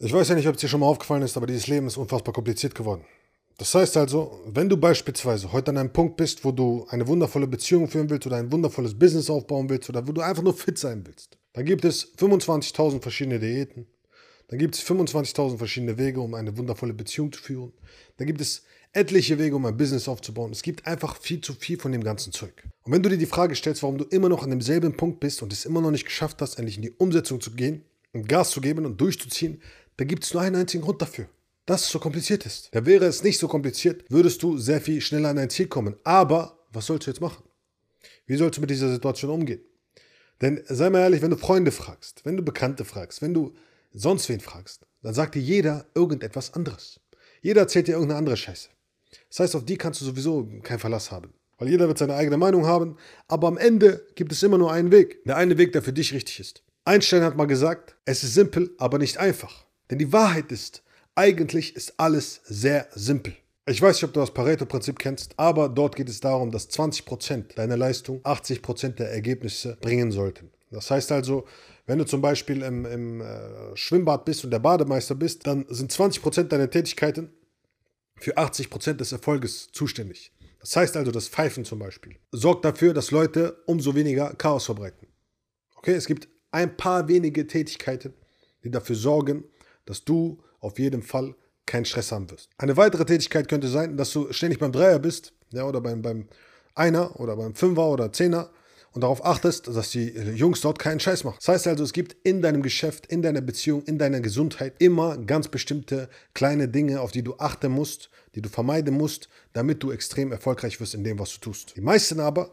Ich weiß ja nicht, ob es dir schon mal aufgefallen ist, aber dieses Leben ist unfassbar kompliziert geworden. Das heißt also, wenn du beispielsweise heute an einem Punkt bist, wo du eine wundervolle Beziehung führen willst oder ein wundervolles Business aufbauen willst oder wo du einfach nur fit sein willst, dann gibt es 25.000 verschiedene Diäten, dann gibt es 25.000 verschiedene Wege, um eine wundervolle Beziehung zu führen, dann gibt es etliche Wege, um ein Business aufzubauen. Es gibt einfach viel zu viel von dem ganzen Zeug. Und wenn du dir die Frage stellst, warum du immer noch an demselben Punkt bist und es immer noch nicht geschafft hast, endlich in die Umsetzung zu gehen und Gas zu geben und durchzuziehen, da gibt es nur einen einzigen Grund dafür. Dass es so kompliziert ist. Da wäre es nicht so kompliziert, würdest du sehr viel schneller an dein Ziel kommen. Aber was sollst du jetzt machen? Wie sollst du mit dieser Situation umgehen? Denn sei mal ehrlich, wenn du Freunde fragst, wenn du Bekannte fragst, wenn du sonst wen fragst, dann sagt dir jeder irgendetwas anderes. Jeder erzählt dir irgendeine andere Scheiße. Das heißt, auf die kannst du sowieso keinen Verlass haben. Weil jeder wird seine eigene Meinung haben, aber am Ende gibt es immer nur einen Weg. Der eine Weg, der für dich richtig ist. Einstein hat mal gesagt, es ist simpel, aber nicht einfach. Denn die Wahrheit ist, eigentlich ist alles sehr simpel. Ich weiß nicht, ob du das Pareto-Prinzip kennst, aber dort geht es darum, dass 20% deiner Leistung 80% der Ergebnisse bringen sollten. Das heißt also, wenn du zum Beispiel im, im äh, Schwimmbad bist und der Bademeister bist, dann sind 20% deiner Tätigkeiten für 80% des Erfolges zuständig. Das heißt also, das Pfeifen zum Beispiel sorgt dafür, dass Leute umso weniger Chaos verbreiten. Okay, es gibt ein paar wenige Tätigkeiten, die dafür sorgen, dass du auf jeden Fall keinen Stress haben wirst. Eine weitere Tätigkeit könnte sein, dass du ständig beim Dreier bist, ja, oder beim, beim Einer oder beim Fünfer oder Zehner und darauf achtest, dass die Jungs dort keinen Scheiß machen. Das heißt also, es gibt in deinem Geschäft, in deiner Beziehung, in deiner Gesundheit immer ganz bestimmte kleine Dinge, auf die du achten musst, die du vermeiden musst, damit du extrem erfolgreich wirst in dem, was du tust. Die meisten aber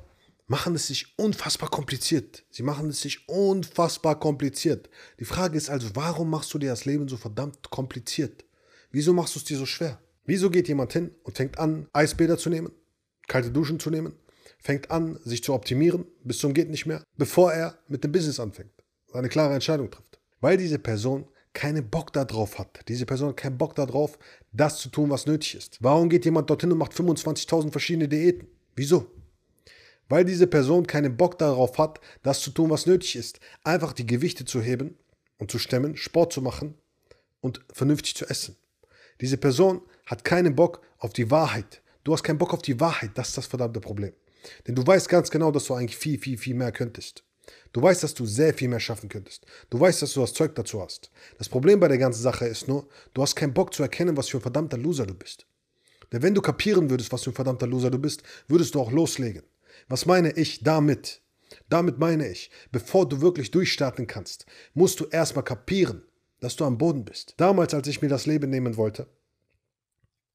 machen es sich unfassbar kompliziert. Sie machen es sich unfassbar kompliziert. Die Frage ist also, warum machst du dir das Leben so verdammt kompliziert? Wieso machst du es dir so schwer? Wieso geht jemand hin und fängt an, Eisbäder zu nehmen, kalte Duschen zu nehmen, fängt an, sich zu optimieren, bis zum geht nicht mehr, bevor er mit dem Business anfängt, eine klare Entscheidung trifft? Weil diese Person keinen Bock darauf hat. Diese Person hat keinen Bock darauf, das zu tun, was nötig ist. Warum geht jemand dorthin und macht 25.000 verschiedene Diäten? Wieso? Weil diese Person keinen Bock darauf hat, das zu tun, was nötig ist. Einfach die Gewichte zu heben und zu stemmen, Sport zu machen und vernünftig zu essen. Diese Person hat keinen Bock auf die Wahrheit. Du hast keinen Bock auf die Wahrheit, das ist das verdammte Problem. Denn du weißt ganz genau, dass du eigentlich viel, viel, viel mehr könntest. Du weißt, dass du sehr viel mehr schaffen könntest. Du weißt, dass du das Zeug dazu hast. Das Problem bei der ganzen Sache ist nur, du hast keinen Bock zu erkennen, was für ein verdammter Loser du bist. Denn wenn du kapieren würdest, was für ein verdammter Loser du bist, würdest du auch loslegen. Was meine ich damit? Damit meine ich, bevor du wirklich durchstarten kannst, musst du erstmal kapieren, dass du am Boden bist. Damals, als ich mir das Leben nehmen wollte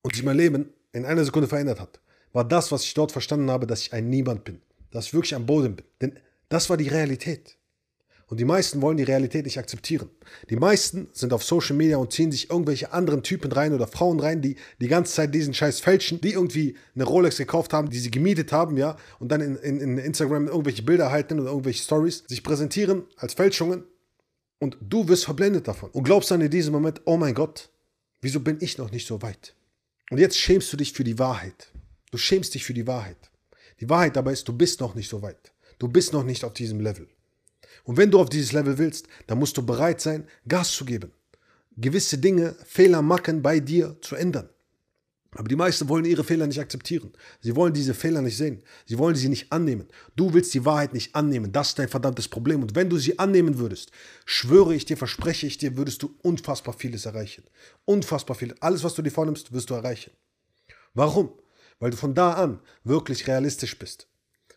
und sich mein Leben in einer Sekunde verändert hat, war das, was ich dort verstanden habe, dass ich ein Niemand bin, dass ich wirklich am Boden bin. Denn das war die Realität. Und die meisten wollen die Realität nicht akzeptieren. Die meisten sind auf Social Media und ziehen sich irgendwelche anderen Typen rein oder Frauen rein, die die ganze Zeit diesen Scheiß fälschen, die irgendwie eine Rolex gekauft haben, die sie gemietet haben, ja, und dann in, in, in Instagram irgendwelche Bilder halten oder irgendwelche Stories, sich präsentieren als Fälschungen und du wirst verblendet davon und glaubst dann in diesem Moment, oh mein Gott, wieso bin ich noch nicht so weit? Und jetzt schämst du dich für die Wahrheit. Du schämst dich für die Wahrheit. Die Wahrheit dabei ist, du bist noch nicht so weit. Du bist noch nicht auf diesem Level. Und wenn du auf dieses Level willst, dann musst du bereit sein, Gas zu geben. Gewisse Dinge, Fehler, Macken bei dir zu ändern. Aber die meisten wollen ihre Fehler nicht akzeptieren. Sie wollen diese Fehler nicht sehen. Sie wollen sie nicht annehmen. Du willst die Wahrheit nicht annehmen. Das ist dein verdammtes Problem. Und wenn du sie annehmen würdest, schwöre ich dir, verspreche ich dir, würdest du unfassbar vieles erreichen. Unfassbar viel. Alles, was du dir vornimmst, wirst du erreichen. Warum? Weil du von da an wirklich realistisch bist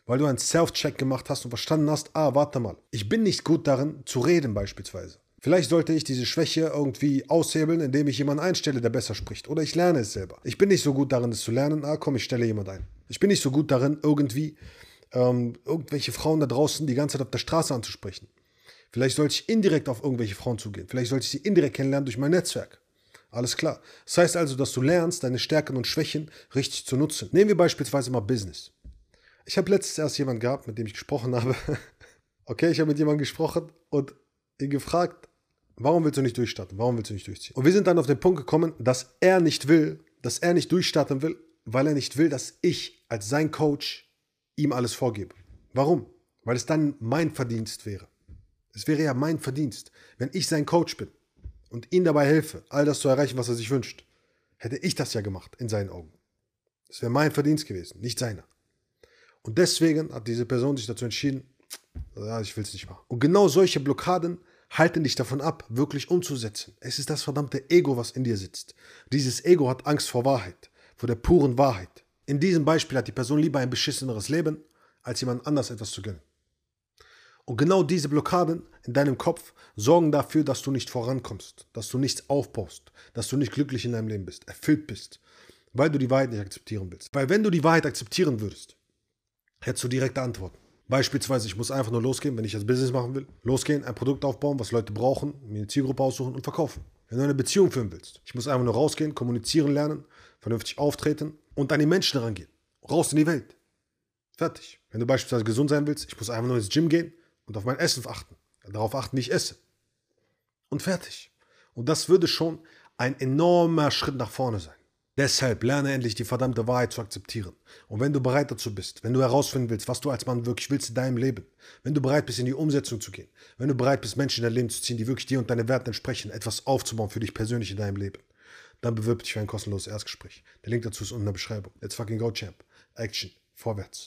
weil du einen Self-Check gemacht hast und verstanden hast, ah, warte mal, ich bin nicht gut darin zu reden beispielsweise. Vielleicht sollte ich diese Schwäche irgendwie aushebeln, indem ich jemanden einstelle, der besser spricht. Oder ich lerne es selber. Ich bin nicht so gut darin, es zu lernen. Ah, komm, ich stelle jemanden ein. Ich bin nicht so gut darin, irgendwie ähm, irgendwelche Frauen da draußen die ganze Zeit auf der Straße anzusprechen. Vielleicht sollte ich indirekt auf irgendwelche Frauen zugehen. Vielleicht sollte ich sie indirekt kennenlernen durch mein Netzwerk. Alles klar. Das heißt also, dass du lernst, deine Stärken und Schwächen richtig zu nutzen. Nehmen wir beispielsweise mal Business. Ich habe letztens erst jemanden gehabt, mit dem ich gesprochen habe. okay, ich habe mit jemandem gesprochen und ihn gefragt, warum willst du nicht durchstarten? Warum willst du nicht durchziehen? Und wir sind dann auf den Punkt gekommen, dass er nicht will, dass er nicht durchstarten will, weil er nicht will, dass ich als sein Coach ihm alles vorgebe. Warum? Weil es dann mein Verdienst wäre. Es wäre ja mein Verdienst, wenn ich sein Coach bin und ihm dabei helfe, all das zu erreichen, was er sich wünscht, hätte ich das ja gemacht in seinen Augen. Das wäre mein Verdienst gewesen, nicht seiner. Und deswegen hat diese Person sich dazu entschieden, ja, ich will es nicht machen. Und genau solche Blockaden halten dich davon ab, wirklich umzusetzen. Es ist das verdammte Ego, was in dir sitzt. Dieses Ego hat Angst vor Wahrheit, vor der puren Wahrheit. In diesem Beispiel hat die Person lieber ein beschisseneres Leben, als jemand anders etwas zu gönnen. Und genau diese Blockaden in deinem Kopf sorgen dafür, dass du nicht vorankommst, dass du nichts aufbaust, dass du nicht glücklich in deinem Leben bist, erfüllt bist, weil du die Wahrheit nicht akzeptieren willst. Weil wenn du die Wahrheit akzeptieren würdest, hättest du direkte Antworten. Beispielsweise, ich muss einfach nur losgehen, wenn ich das Business machen will. Losgehen, ein Produkt aufbauen, was Leute brauchen, mir eine Zielgruppe aussuchen und verkaufen. Wenn du eine Beziehung führen willst, ich muss einfach nur rausgehen, kommunizieren lernen, vernünftig auftreten und an die Menschen rangehen. Raus in die Welt. Fertig. Wenn du beispielsweise gesund sein willst, ich muss einfach nur ins Gym gehen und auf mein Essen achten. Darauf achten, wie ich esse. Und fertig. Und das würde schon ein enormer Schritt nach vorne sein. Deshalb lerne endlich die verdammte Wahrheit zu akzeptieren. Und wenn du bereit dazu bist, wenn du herausfinden willst, was du als Mann wirklich willst in deinem Leben, wenn du bereit bist, in die Umsetzung zu gehen, wenn du bereit bist, Menschen in dein Leben zu ziehen, die wirklich dir und deinen Werten entsprechen, etwas aufzubauen für dich persönlich in deinem Leben, dann bewirb dich für ein kostenloses Erstgespräch. Der Link dazu ist unten in der Beschreibung. Let's fucking go, Champ. Action. Vorwärts.